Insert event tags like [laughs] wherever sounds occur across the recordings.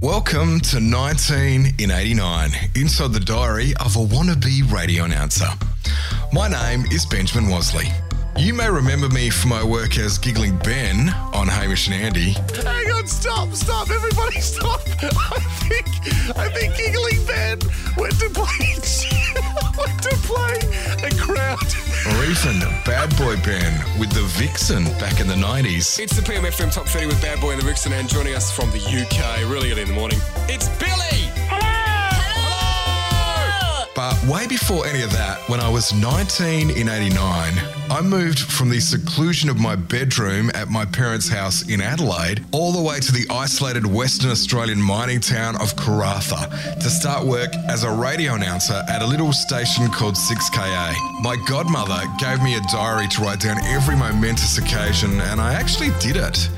Welcome to 19 in 89, inside the diary of a wannabe radio announcer. My name is Benjamin Worsley. You may remember me from my work as Giggling Ben on Hamish and Andy. Hang on, stop, stop, everybody [laughs] stop. I think I think Giggling Ben went to play [laughs] went to play a crowd. Or even Bad Boy Ben with the Vixen back in the 90s. It's the PMFM Top 30 with Bad Boy and the Vixen, and joining us from the UK really early in the morning, it's Billy! But way before any of that, when I was 19 in 89, I moved from the seclusion of my bedroom at my parents' house in Adelaide all the way to the isolated Western Australian mining town of Karratha to start work as a radio announcer at a little station called 6KA. My godmother gave me a diary to write down every momentous occasion, and I actually did it.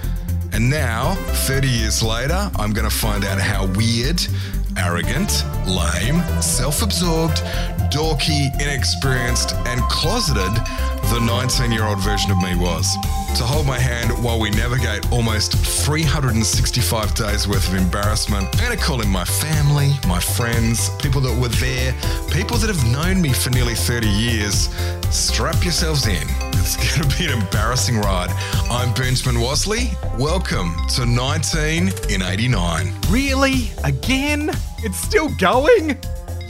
And now, 30 years later, I'm going to find out how weird, arrogant, lame, self absorbed, dorky, inexperienced, and closeted the 19 year old version of me was. To hold my hand while we navigate almost 365 days worth of embarrassment, I'm going to call in my family, my friends, people that were there, people that have known me for nearly 30 years. Strap yourselves in. It's going to be an embarrassing ride. I'm Benjamin Worsley. Welcome to 19 in 89. Really? Again? It's still going?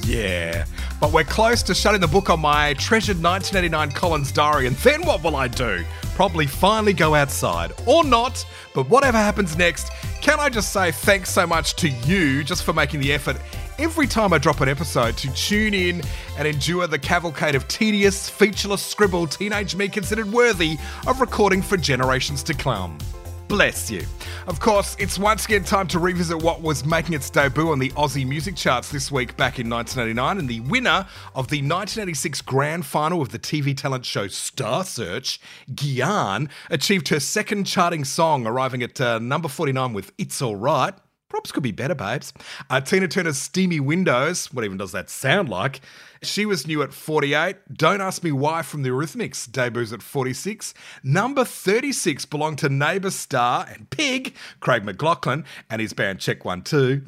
Yeah. But we're close to shutting the book on my treasured 1989 Collins diary, and then what will I do? Probably finally go outside. Or not, but whatever happens next, can I just say thanks so much to you just for making the effort every time I drop an episode to tune in and endure the cavalcade of tedious, featureless scribble teenage me considered worthy of recording for generations to come. Bless you. Of course, it's once again time to revisit what was making its debut on the Aussie music charts this week back in 1989, and the winner of the 1986 grand final of the TV talent show Star Search, Gyan, achieved her second charting song, arriving at uh, number 49 with It's Alright. Props could be better, babes. Uh, Tina Turner's Steamy Windows, what even does that sound like? She was new at 48. Don't Ask Me Why from the Eurythmics debuts at 46. Number 36 belonged to Neighbour star and pig, Craig McLaughlin and his band Check One Two.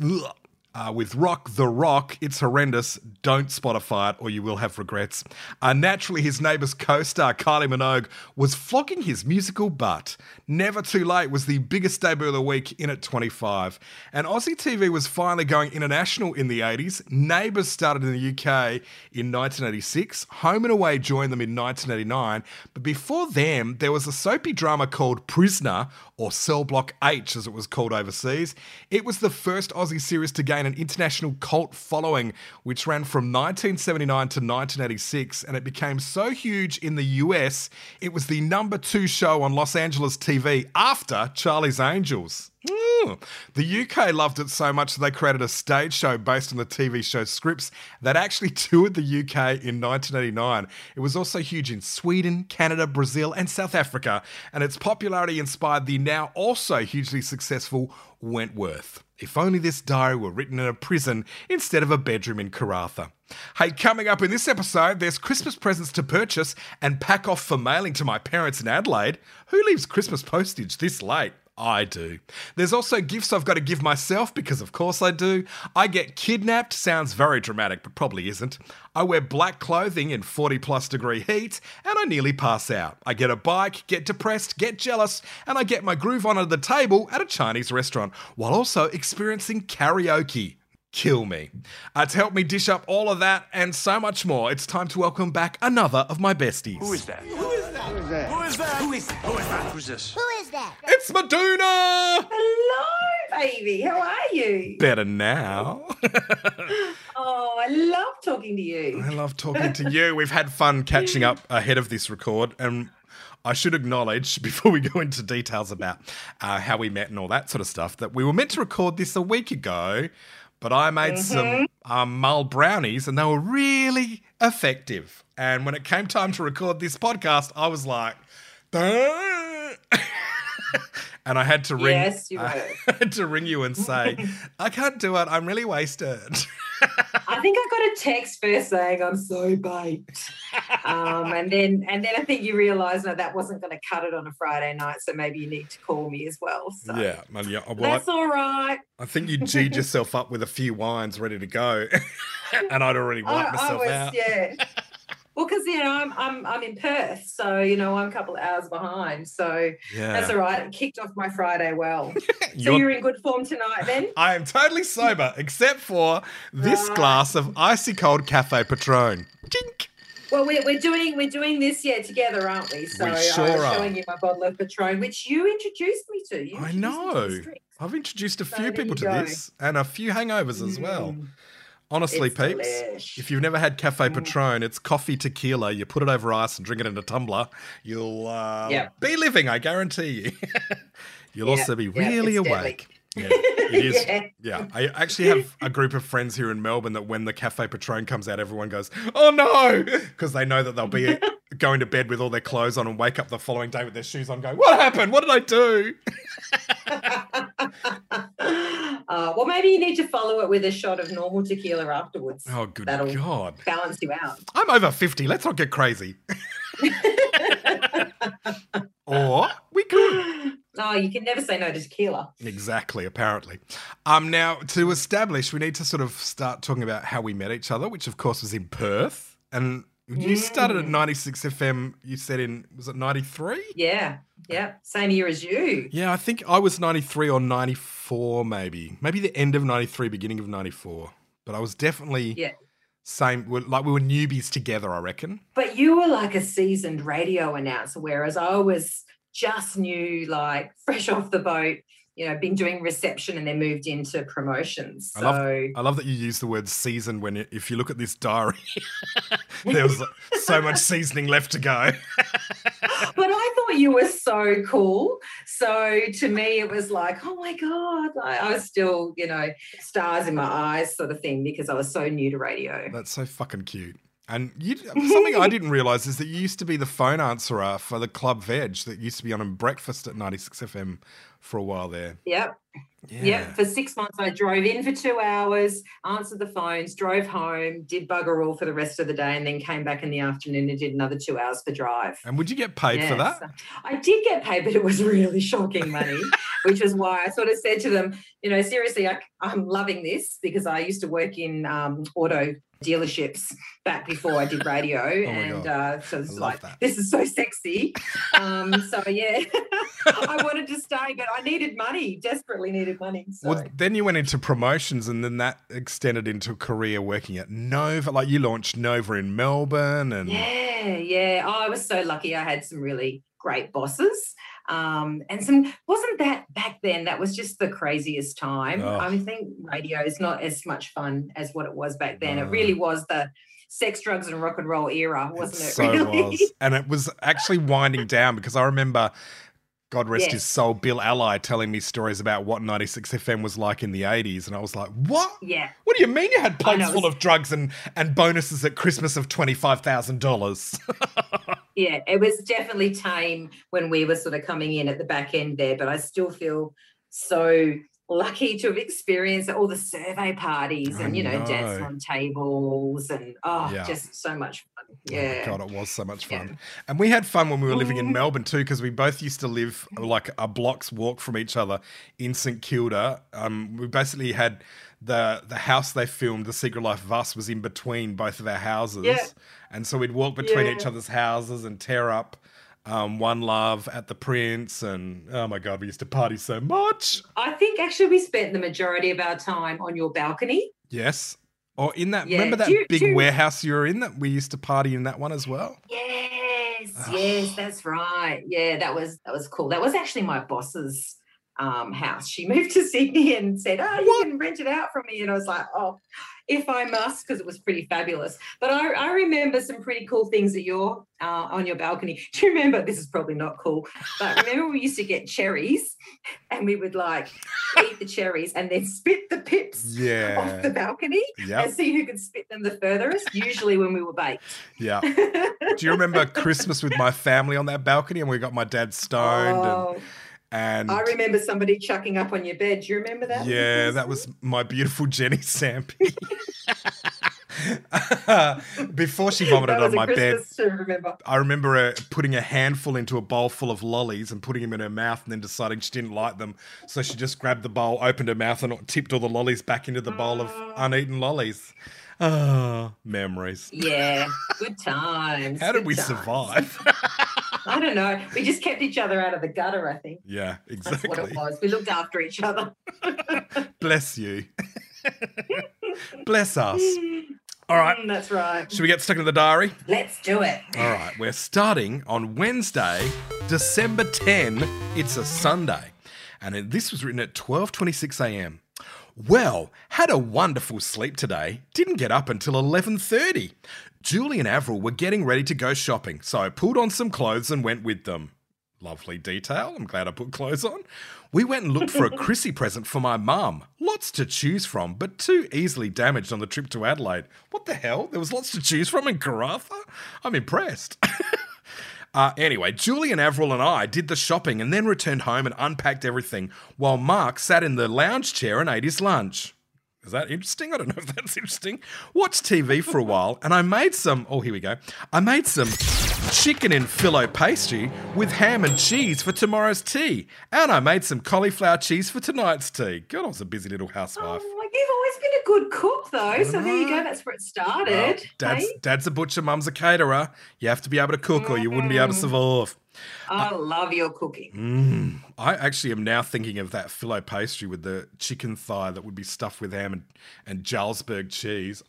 Uh, with Rock the Rock, it's horrendous. Don't Spotify it or you will have regrets. Uh, naturally, his neighbour's co star Kylie Minogue was flogging his musical butt. Never Too Late was the biggest debut of the week in at 25. And Aussie TV was finally going international in the 80s. Neighbours started in the UK in 1986. Home and Away joined them in 1989. But before them, there was a soapy drama called Prisoner, or Cell Block H as it was called overseas. It was the first Aussie series to gain an international cult following, which ran from 1979 to 1986, and it became so huge in the US, it was the number two show on Los Angeles TV after Charlie's Angels. Mm. The UK loved it so much that they created a stage show based on the TV show scripts that actually [laughs] toured the UK in 1989. It was also huge in Sweden, Canada, Brazil, and South Africa, and its popularity inspired the now also hugely successful Wentworth. If only this diary were written in a prison instead of a bedroom in Karratha. Hey, coming up in this episode, there's Christmas presents to purchase and pack off for mailing to my parents in Adelaide. Who leaves Christmas postage this late? I do. There's also gifts I've got to give myself because, of course, I do. I get kidnapped, sounds very dramatic, but probably isn't. I wear black clothing in 40 plus degree heat, and I nearly pass out. I get a bike, get depressed, get jealous, and I get my groove on at the table at a Chinese restaurant while also experiencing karaoke. Kill me. Uh, to help me dish up all of that and so much more, it's time to welcome back another of my besties. Who is that? Who is that? Who is that? Who is that? Who is that? Who is that? Who's this? Who is that? It's Maduna! Hello, baby. How are you? Better now. [laughs] Oh, I love talking to you. I love talking to you. We've had fun catching up ahead of this record, and I should acknowledge [laughs] before we go into details about uh, how we met and all that sort of stuff that we were meant to record this a week ago, but I made some um, mull brownies and they were really effective. And when it came time to record this podcast, I was like. [laughs] [laughs] and I had to ring. Yes, you I [laughs] had to ring you and say, "I [laughs] can't do it. I'm really wasted." I think I got a text first saying I'm so baked, um, and then and then I think you realised no, that wasn't going to cut it on a Friday night, so maybe you need to call me as well. So yeah, yeah. Well, that's I, all right. I think you G'd yourself up with a few wines ready to go, and I'd already wiped I myself was out. yeah. Well, because you know I'm I'm I'm in Perth, so you know I'm a couple of hours behind. So Yeah, that's all right. It kicked off my Friday well. [laughs] So You're- you're in good form tonight, then? [laughs] I am totally sober, except for this Right. glass of icy cold Cafe Patron. Tink. Well, we're, we're doing we're doing this yeah together, aren't we? So We I sure was are. showing you my bottle of Patron, which you introduced me to. You I introduced to know. drink. I've introduced a So few people to go. this and a few hangovers as well. Mm, Honestly, it's peeps, delish. if you've never had Cafe. Patron, it's coffee tequila. You put it over ice and drink it in a tumbler. You'll uh, Yeah. be living, I guarantee you. [laughs] You'll Yeah, also be really it's awake. Yeah, [laughs] it is. Yeah. yeah. I actually have a group of friends here in Melbourne that when the Cafe Patron comes out, everyone goes, "Oh no!" [laughs] because they know that they'll be going to bed with all their clothes on and wake up the following day with their shoes on, going, "What happened? What did I do?" Uh, well, maybe you need to follow it with a shot of normal tequila afterwards. Oh, good That'll- God! Balance you out. I'm over 50. Let's not get crazy. [laughs] or we could. Oh, you can never say no to tequila. Exactly, apparently. Um, now, to establish, we need to sort of start talking about how we met each other, which of course was in Perth. And you started at Mm. 96 FM, you said in, was it 93? Yeah, yeah. Same year as you. Yeah, I think I was 93 or 94, maybe. Maybe the end of 93, beginning of 94. But I was definitely Yeah. same, like we were newbies together, I reckon. But you were like a seasoned radio announcer, whereas I was just new, like [laughs] fresh off the boat, you know, been doing reception and then moved into promotions. I So love- I love that you use the word season when, it, if you look at this diary, [laughs] [laughs] there was so much seasoning left to go. You were so cool. So to me, it was like, oh my God, I, I was still, you know, stars in my eyes sort of thing because I was so new to radio. That's so fucking cute. And you, something I didn't realize is that you used to be the phone answerer for the Club Veg that used to be on breakfast at 96 FM for a while there. Yep. Yeah. Yep. For six months, I drove in for two hours, answered the phones, drove home, did bugger all for the rest of the day, and then came back in the afternoon and did another two hours for drive. And would you get paid for that? I did get paid, but it was really shocking money, [laughs] which was why I sort of said to them, you know, seriously, I, I'm loving this because I used to work in um, auto dealerships back before I did radio. [laughs] Oh and uh, so it's like, that. this is so sexy. Um, so, yeah, [laughs] I wanted to stay, but I needed money, desperately needed money. So. Well, then you went into promotions, and then that extended into a career working at Nova. Like you launched Nova in Melbourne, and Yeah, yeah. Oh, I was so lucky. I had some really great bosses. Um, and some wasn't that back then, that was just the craziest time. Oh. I think radio is not as much fun as what it was back then. No. It really was the sex, drugs, and rock and roll era, wasn't it? so really? was. And it was actually winding down because I remember, God rest his soul, Bill Ally telling me stories about what 96 FM was like in the 80s. And I was like, what? yeah. What do you mean you had plates full of drugs and, and bonuses at Christmas of $25,000? [laughs] Yeah, it was definitely tame when we were sort of coming in at the back end there, but I still feel so lucky to have experienced all the survey parties and you know, know. dancing on tables and oh Yeah. just so much fun. Oh Yeah. my God, it was so much Yeah. fun. And we had fun when we were living in Mhm. Melbourne too, because we both used to live like a block's walk from each other in St Kilda. Um, we basically had the the house they filmed, The Secret Life of Us, was in between both of our houses. Yeah. And so we'd walk between Yeah. each other's houses and tear up um, One Love at the Prince. And oh my God, we used to party so much. I think actually we spent the majority of our time on your balcony. Yes. Or in that, Yeah, remember that you- big you- warehouse you were in that we used to party in that one as well? Yes, Ah. yes, that's right. Yeah, that was that was cool. That was actually my boss's um, house. She [laughs] moved to Sydney and said, "Oh, you can rent it out from me." And I was like, "Oh, if I must," because it was pretty fabulous. But I, I remember some pretty cool things at your uh, on your balcony. [laughs] Do you remember? This is probably not cool, but remember we used to get cherries, and we would like eat the cherries and then spit the pips off the balcony Yep. and see who could spit them the furthest. Usually when we were baked. Yeah. [laughs] Do you remember Christmas with my family on that balcony and we got my dad stoned Oh, And I remember somebody chucking up on your bed. Do you remember that? yeah, that was my beautiful Jenny Sampy. [laughs] Before she vomited on my bed, Christmas to remember. I remember her putting a handful into a bowl full of lollies and putting them in her mouth and then deciding she didn't like them. So she just grabbed the bowl, opened her mouth, and tipped all the lollies back into the bowl of oh. uneaten lollies. Ah, [sighs] memories. Yeah, [laughs] good times. How did we times. survive? [laughs] [laughs] I don't know. We just kept each other out of the gutter, I think. yeah, exactly. That's what it was. We looked after each other. Bless you. Bless us. All right. Mm, that's right. Should we get stuck into the diary? Let's do it. All right, we're starting on Wednesday, December 10. It's a Sunday. And this was written at 12:26 a.m. Well, had a wonderful sleep today. Didn't get up until 11:30. Julie and Avril were getting ready to go shopping, so I pulled on some clothes and went with them. Lovely detail. I'm glad I put clothes on. We went and looked for a [laughs] Chrissy present for my mum. Lots to choose from, but too easily damaged on the trip to Adelaide. What the hell? There was lots to choose from in Karratha? I'm impressed. [laughs] Uh, anyway, Julie and Avril and I did the shopping and then returned home and unpacked everything while Mark sat in the lounge chair and ate his lunch. Is that interesting? I don't know if that's interesting. Watched TV for a while and I made some. Oh, here we go. I made some chicken in filo pastry with ham and cheese for tomorrow's tea. And I made some cauliflower cheese for tonight's tea. God, I was a busy little housewife. Oh, you've always been a good cook, though. So there you go. That's where it started. Well, dad's, hey? dad's a butcher, mum's a caterer. You have to be able to cook or you wouldn't be able to survive. I love your cooking. Mm. I actually am now thinking of that filo pastry with the chicken thigh that would be stuffed with ham and, and Jarlsberg cheese.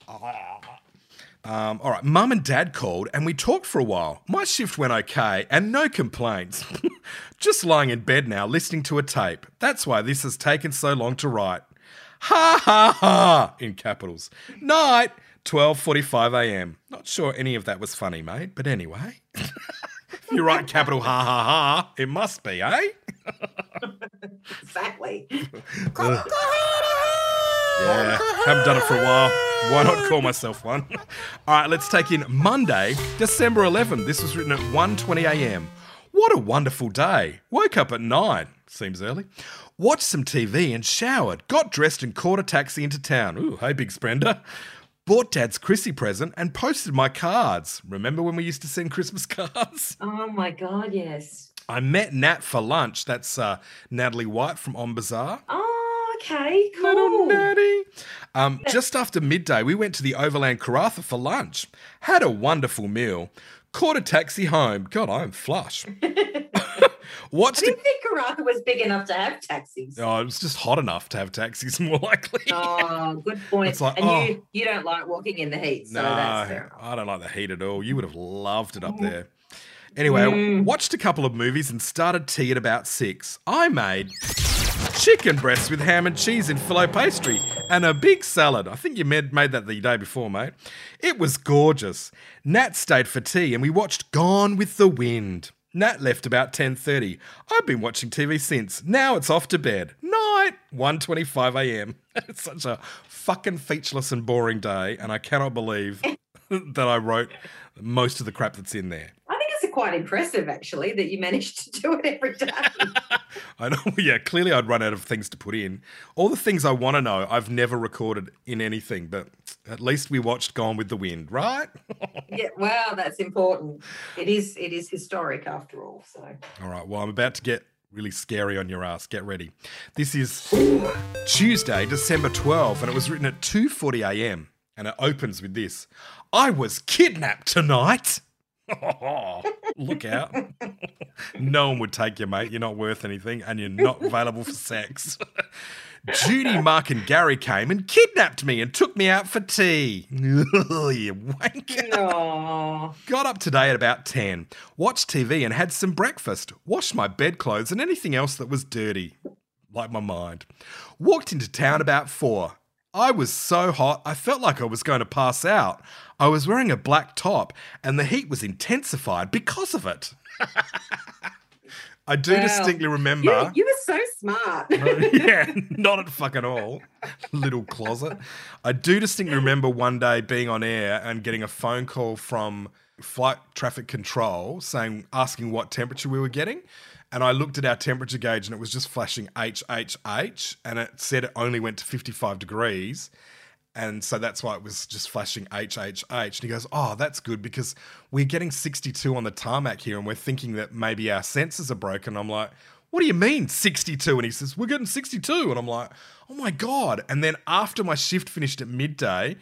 Um, all right, mum and dad called and we talked for a while. My shift went okay and no complaints. [laughs] Just lying in bed now listening to a tape. That's why this has taken so long to write. Ha ha ha in capitals. Night, 12:45 a.m. Not sure any of that was funny, mate, but anyway. [laughs] if you write capital ha ha ha, it must be, eh? Exactly. [laughs] Yeah, haven't done it for a while. Why not call myself one? [laughs] All right, let's take in Monday, December 11. This was written at 1:20 a.m. What a wonderful day. Woke up at 9, seems early. Watched some TV and showered. Got dressed and caught a taxi into town. Ooh, hey big spender. Bought Dad's Chrissy present and posted my cards. Remember when we used to send Christmas [laughs] cards? Oh my God, yes. I met Nat for lunch. That's uh, Natalie White from On Bazaar. Oh, okay, cool. Little. Natty. Um, just after midday, we went to the Overland Karratha for lunch. Had a wonderful meal. Caught a taxi home. God, [laughs] I am flush. I Watched a didn't think Karratha was big enough to have taxis. Oh, it was just hot enough to have taxis, [laughs] more likely. Oh, good point. It's like, and oh. you you don't like walking in the heat, so no, that's I don't like the heat at all. You would have loved it up there. Anyway, Mm. watched a couple of movies and started tea at about six. I made chicken breasts with ham and cheese in filo pastry and a big salad. I think you made, made that the day before, mate. It was gorgeous. Nat stayed for tea and we watched Gone with the Wind. Nat left about 10:30. I've been watching TV since. Now it's off to bed. Night. 1:25 a.m. [laughs] It's such a fucking featureless and boring day and I cannot believe [laughs] that I wrote most of the crap that's in there. I quite impressive, actually, that you managed to do it every day. [laughs] I know, [laughs] yeah, clearly I'd run out of things to put in. All the things I want to know, I've never recorded in anything, but at least we watched Gone with the Wind, right? [laughs] yeah, wow, that's important. It is it is historic after all. So All right, well, I'm about to get really scary on your ass. Get ready. This is Tuesday, December 12, and it was written at 2:40 a.m. and it opens with this. I was kidnapped tonight. [laughs] Look out. no one would take you, mate. You're not worth anything and you're not available for sex. [laughs] Judy, Mark, and Gary came and kidnapped me and took me out for tea. [laughs] you wanker. no. Got up today at about 10, watched TV and had some breakfast, washed my bedclothes and anything else that was dirty, like my mind. Walked into town about 4. I was so hot, I felt like I was going to pass out. I was wearing a black top and the heat was intensified because of it. [laughs] I do Wow. distinctly remember. You, you were so smart. [laughs] Oh, [laughs] yeah, not at fucking all. Little closet. I do distinctly remember one day being on air and getting a phone call from flight traffic control saying, asking what temperature we were getting. and I looked at our temperature gauge and it was just flashing HHH and it said it only went to 55 degrees. And so that's why it was just flashing HHH. And he goes, Oh, that's good because we're getting 62 on the tarmac here and we're thinking that maybe our sensors are broken. I'm like, What do you mean 62? And he says, We're getting 62. And I'm like, Oh my God. And then after my shift finished at midday,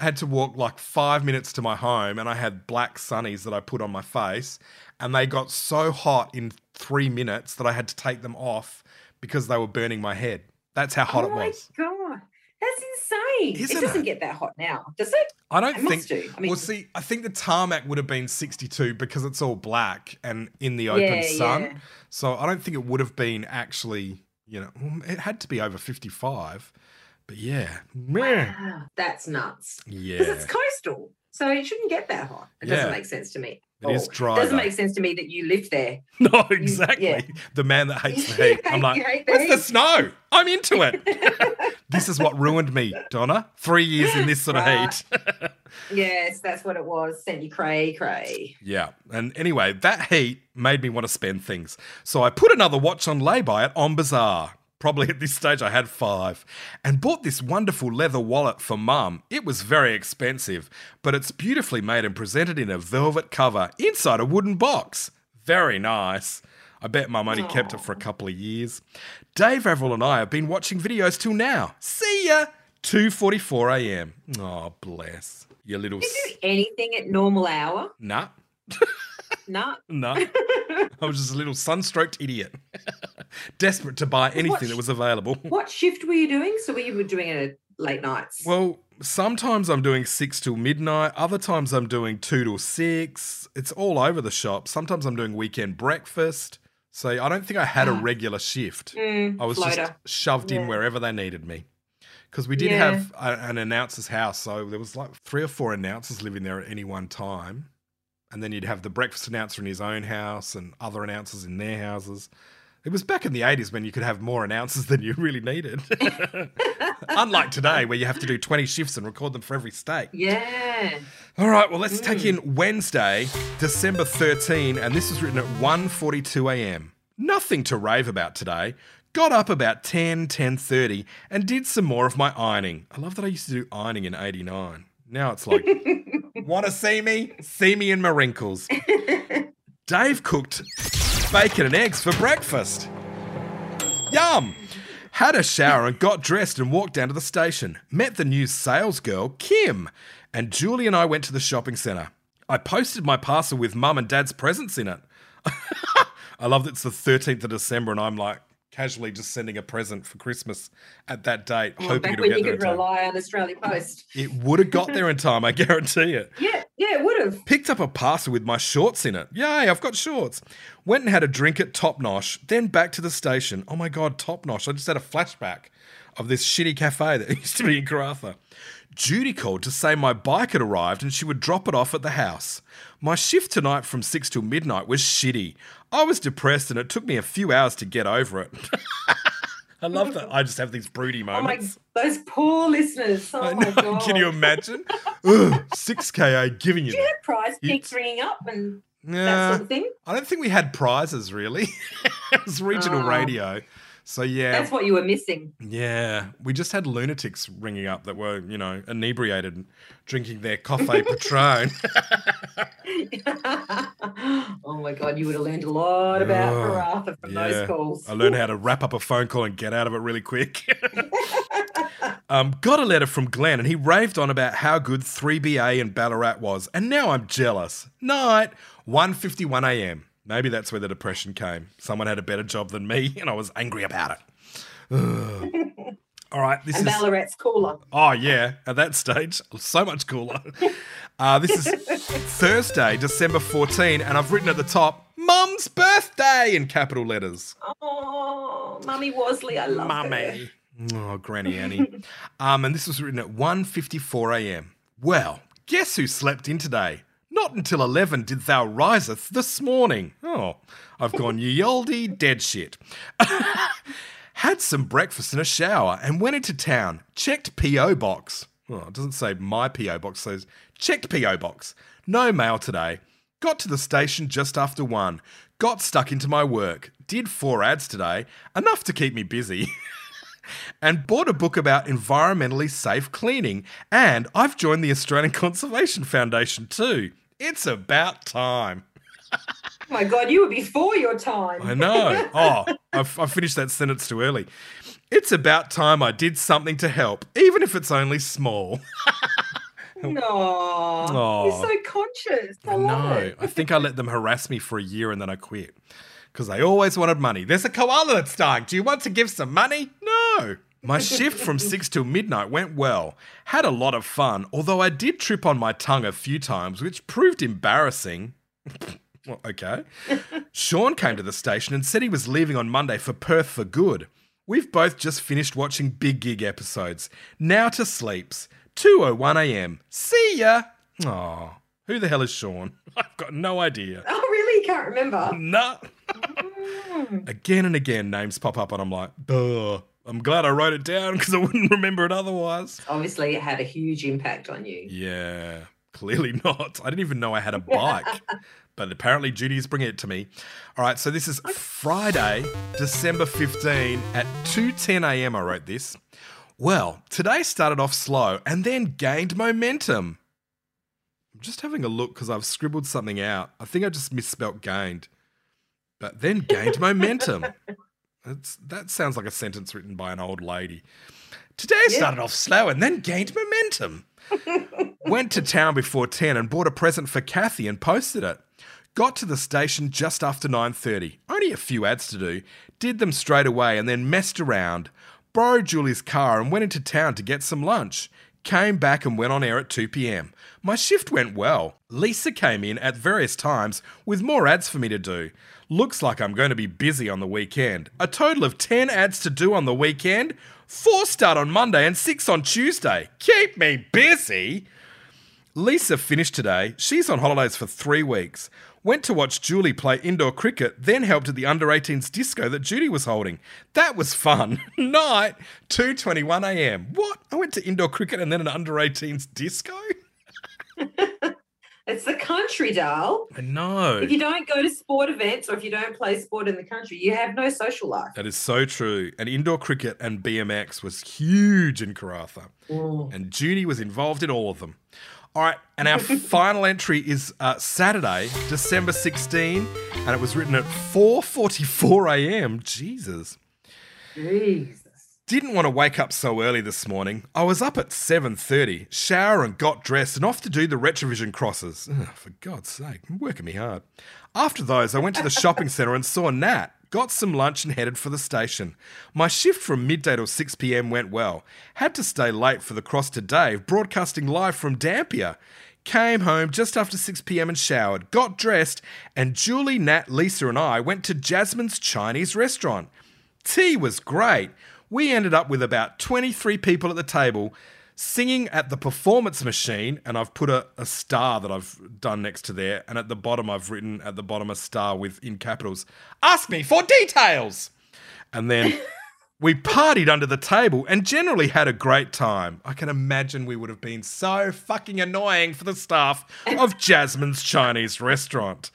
I had to walk like five minutes to my home and I had black sunnies that I put on my face. And they got so hot in three minutes that I had to take them off because they were burning my head. That's how hot oh it my was. god, that's insane! Isn't it doesn't it? get that hot now, does it? I don't It think. do. I mean- well, see, I think the tarmac would have been 62 because it's all black and in the open Yeah, sun. yeah. So I don't think it would have been actually, you know, it had to be over 55. But yeah. Wow, that's nuts. yeah, Because it's coastal, so it shouldn't get that hot. It Yeah. doesn't make sense to me. It is Oh, dry, Doesn't though. make sense to me that you live there. [laughs] no, exactly. yeah. The man that hates [laughs] the heat. I'm like, you where's the snow? I'm into it. [laughs] this is what ruined me, Donna. Three years in this sort of Right. heat. Yes, that's what it was. Sent you cray cray. Yeah. And anyway, that heat made me want to spend things. So I put another watch on lay-by at On Bazaar. Probably at this stage I had five. And bought this wonderful leather wallet for mum. It was very expensive, but it's beautifully made and presented in a velvet cover inside a wooden box. Very nice. I bet mum only kept it for a couple of years. Dave Avril and I have been watching videos till now. See ya! 2.44 a.m. Oh, bless. Your little... You do anything at normal hour? nah. No. [laughs] No. I was just a little sunstroked idiot. [laughs] Desperate to buy anything that was available. [laughs] What shift were you doing? So we were doing it late nights. Well, sometimes I'm doing six till midnight. Other times I'm doing two till six. It's all over the shop. Sometimes I'm doing weekend breakfast. So I don't think I had a regular shift. Mm, I was floater. just shoved in wherever they needed me. Because we did Yeah. have a, an announcer's house. So there was like three or four announcers living there at any one time. And then you'd have the breakfast announcer in his own house and other announcers in their houses. It was back in the 80s when you could have more announcers than you really needed. [laughs] Unlike today, where you have to do 20 shifts and record them for every state. Yeah. All right, well, let's take hmm. in Wednesday, December 13, and this was written at 1.42 a.m. Nothing to rave about today. Got up about 10, 10.30 and did some more of my ironing. I love that I used to do ironing in 89. Now it's like, [laughs] want to see me? See me in my wrinkles. [laughs] Dave cooked bacon and eggs for breakfast. Yum! Had a shower and got dressed and walked down to the station. Met the new sales girl, Kim, and Julie and I went to the shopping centre. I posted my parcel with mum and dad's presents in it. [laughs] I love that it's the 13th of December and I'm like casually just sending a present for Christmas at that date, Well, hoping back it'll when get you there in could time. rely on Australia Post. [laughs] It would have got there in time, I guarantee it. [laughs] Yeah, yeah, it would have. Picked up a parcel with my shorts in it. Yay, I've got shorts. Went and had a drink at Top Nosh, then back to the station. Oh my God, Top Nosh. I just had a flashback of this shitty cafe that [laughs] used to be in Karratha. Judy called to say my bike had arrived and she would drop it off at the house. My shift tonight from 6 till midnight was shitty. I was depressed and it took me a few hours to get over it. [laughs] I love that. I just have these broody Oh my, moments. those poor listeners. Oh my god. Can you imagine? Ugh, 6KA giving you Do you have prize peaks ringing up and that sort of thing? I don't think we had prizes really. [laughs] it was regional Oh. radio. So yeah, That's what you were missing. yeah, we just had lunatics ringing up that were, you know, inebriated drinking their coffee patron. [laughs] oh my god, you would have learned a lot about Oh, from yeah. those calls. I learned how to wrap up a phone call and get out of it really quick. [laughs] um, got a letter from Glenn and he raved on about how good 3BA and Ballarat was, and now I'm jealous. Night, 1:51 a.m. Maybe that's where the depression came. Someone had a better job than me, and I was angry about it. All right, this and is Ballarat's cooler. Oh yeah, at that stage, so much cooler. Uh, this is [laughs] Thursday, December 14, and I've written at the top, "Mum's birthday" in capital letters. Oh, Mummy Worsley, I love her. Mummy. Oh, Granny Annie. [laughs] um, and this was written at 1.54 a.m. Well, guess who slept in today? Not until 11 did thou riseth this morning. Oh, I've gone ye olde dead shit. [laughs] Had some breakfast and a shower and went into town. Checked P.O. box. Well, it doesn't say my P.O. box, says checked P.O. box. No mail today. Got to the station just after one. Got stuck into my work. Did four ads today, enough to keep me busy. [laughs] and bought a book about environmentally safe cleaning. And I've joined the Australian [laughs] Conservation Foundation too. It's about time. Oh my God, you were before your time. I know. [laughs] Oh, I finished that sentence too early. It's about time I did something to help, even if it's only small. [laughs] No, Aw. you're oh. so conscious. I, I know. I think I let them harass me for a year and then I quit because they always wanted money. There's a koala that's dying. Do you want to give some money? No. My shift from six till midnight went well. Had a lot of fun, although I did trip on my tongue a few times, which proved embarrassing. [laughs] Well, okay. Sean came to the station and said he was leaving on Monday for Perth for good. We've both just finished watching Big Gig episodes. Now to sleeps. 2:01 a.m. See ya. Aw, who the hell is Sean? [laughs] I've got no idea. Oh, really? Can't remember? No. [laughs] Again and again, names pop up, and I'm like, duh. I'm glad I wrote it down because I wouldn't remember it otherwise. Obviously, it had a huge impact on you. Yeah, clearly [laughs] not. I didn't even know I had a bike, [laughs] but apparently Judy's bringing it to me. All right, so this is Friday, December 15 at 2:10 a.m. I wrote this. Well, today started off slow and then gained momentum. I'm just having a look because I've scribbled something out. I think I just misspelt gained, but then gained [laughs] momentum. That sounds like a sentence written by an old lady. Today started off slow and then gained momentum. [laughs] Went to town before 10 and bought a present for Kathy and posted it. Got to the station just after 9:30. Only a few ads to do. Did them straight away and then messed around. Borrowed Julie's car and went into town to get some lunch. Came back and went on air at 2 p.m. My shift went well. Lisa came in at various times with more ads for me to do. Looks like I'm going to be busy on the weekend. A total of 10 ads to do on the weekend. Four start on Monday and six on Tuesday. Keep me busy. Lisa finished today. She's on holidays for three weeks. Went to watch Julie play indoor cricket, then helped at the under 18s disco that Judy was holding. That was fun. [laughs] Night, 2:21 a.m. What? I went to indoor cricket and then an under 18s disco? [laughs] It's the country, Dal. I know. If you don't go to sport events or if you don't play sport in the country, you have no social life. That is so true. And indoor cricket and BMX was huge in Karratha. Mm. And Judy was involved in all of them. All right, and our [laughs] final entry is uh, Saturday, December 16, and it was written at 4:44 a.m. Jesus. Jesus. Didn't want to wake up so early this morning. I was up at 7:30, shower and got dressed and off to do the Retravision crosses. Ugh, for God's sake, working me hard. After those, I went to the shopping centre and saw Nat. Got some lunch and headed for the station. My shift from midday till 6 pm went well. Had to stay late for the cross to Dave, broadcasting live from Dampier. Came home just after 6 pm and showered, got dressed, and Julie, Nat, Lisa, and I went to Jasmine's Chinese restaurant. Tea was great. We ended up with about 23 people at the table singing at the performance machine, and I've put a, a star that I've done next to there, and at the bottom I've written at the bottom a star with in capitals, ask me for details. And then [laughs] we partied under the table and generally had a great time. I can imagine we would have been so fucking annoying for the staff of [laughs] Jasmine's Chinese restaurant.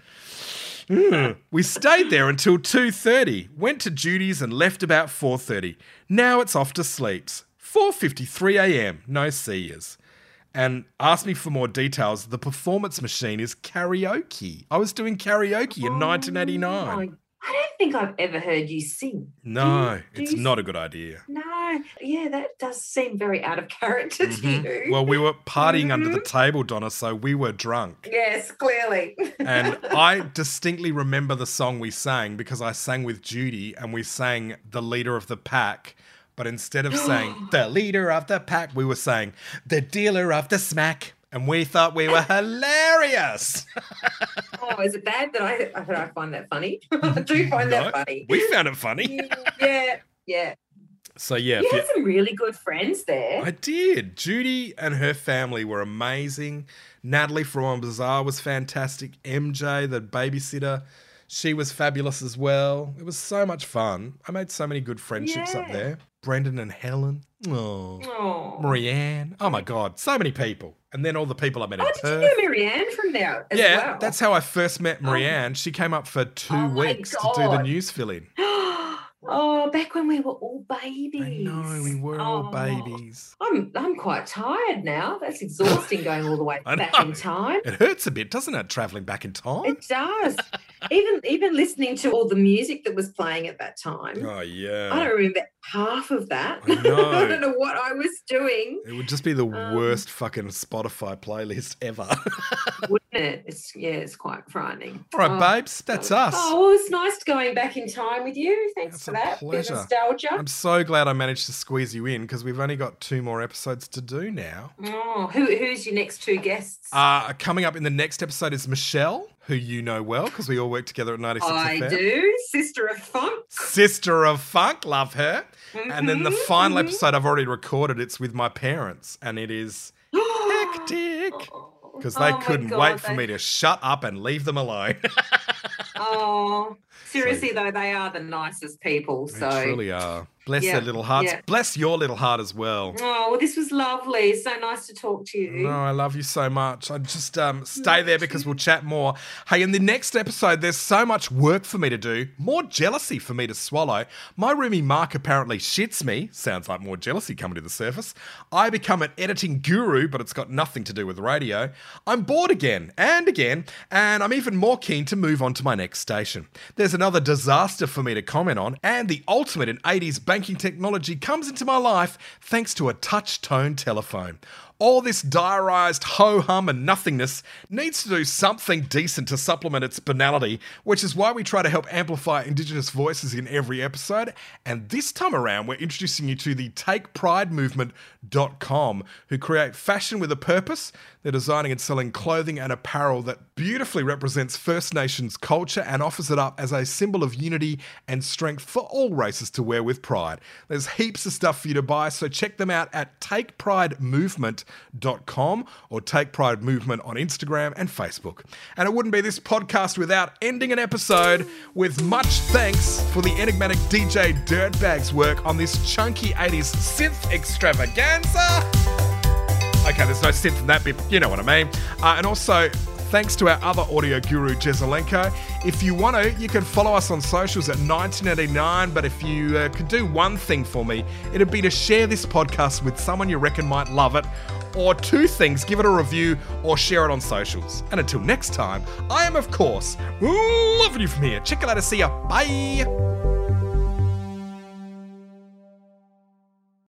Mm. We stayed there until 2:30. Went to Judy's and left about 4:30. Now it's off to sleeps. 4:53 a.m. No seers. And asked me for more details. The performance machine is karaoke. I was doing karaoke in 1989. Oh, I don't think I've ever heard you sing. No, do it's you- not a good idea. No, yeah, that does seem very out of character to you. Mm-hmm. Well, we were partying under the table, Donna, so we were drunk. yes, clearly. And [laughs] I distinctly remember the song we sang because I sang with Judy and we sang The Leader of the Pack. But instead of [gasps] saying The Leader of the Pack, we were saying The Dealer of the Smack. And we thought we were hilarious. [laughs] oh, is it bad that I, I find that funny? [laughs] I do [laughs] find No, that funny. We found it funny. yeah, yeah. So, yeah. You had some really good friends there. I did. Judy and her family were amazing. Natalie from Bazaar was fantastic. MJ, the babysitter, She was fabulous as well. It was so much fun. I made so many good friendships up there. Brendan and Helen. Oh. Oh. Marianne. Oh my God. So many people. And then all the people I met in Oh, did you know Marianne from there as yeah, well? that's how I first met oh. Marianne. She came up for two Oh weeks to do the news fill in. [gasps] [gasps] oh, back when we were all babies. I know, we were all Oh. babies. I'm I'm quite tired now. That's exhausting going all the way [laughs] back know. in time. It hurts a bit, doesn't it, traveling back in time? It does. even even listening to all the music that was playing at that time. Oh, yeah. I don't remember half of that. I [laughs] know. I don't know what I was doing, It would just be the Um, worst fucking Spotify playlist ever. [laughs] wouldn't it? It's yeah, it's quite frightening. All right, Oh, babes, that's us. Oh, well, it's nice going back in time with you. Thanks That's a that. Pleasure. nostalgia. I'm so glad I managed to squeeze you in because we've only got two more episodes to do now. Oh, who, who's your next two guests? Uh, coming up in the next episode is Michelle, who you know well because we all work together at 96 I FM. do. Sister of Funk. Sister of Funk, love her. And then the Mhm, final mhm. episode I've already recorded, it's with my parents, and it is [gasps] hectic because they Oh couldn't God, wait for they- me to shut up and leave them alone. [laughs] Oh, seriously though, they are the nicest people. they So. truly are. Bless Yeah, their little hearts. yeah. Bless your little heart as well. Oh, well, this was lovely. So nice to talk to you. No, I love you so much. I just um, stay there because we'll chat more. Hey, in the next episode, there's so much work for me to do, more jealousy for me to swallow. My roomie Mark apparently shits me. Sounds like more jealousy coming to the surface. I become an editing guru, but it's got nothing to do with radio. I'm bored again and again, and I'm even more keen to move on to my next station. There's another disaster for me to comment on, and the ultimate in 80s banking technology comes into my life thanks to a touch tone telephone. All this diarised ho hum and nothingness needs to do something decent to supplement its banality, which is why we try to help amplify Indigenous voices in every episode. And this time around, we're introducing you to the TakePrideMovement.com, who create fashion with a purpose. They're designing and selling clothing and apparel that beautifully represents First Nations culture and offers it up as a symbol of unity and strength for all races to wear with pride. There's heaps of stuff for you to buy, so check them out at TakePrideMovement.com or Take Pride Movement on Instagram and Facebook. And it wouldn't be this podcast without ending an episode with much thanks for the enigmatic DJ Dirtbag's work on this chunky 80s synth extravaganza. Okay, there's no synth in that bit, you know what I mean. Uh, and also, thanks to our other audio guru, Jezelenko. If you want to, you can follow us on socials at 1989. But if you uh, could do one thing for me, it'd be to share this podcast with someone you reckon might love it. Or two things, give it a review or share it on socials. And until next time, I am, of course, loving you from here. Check it out. See ya. Bye.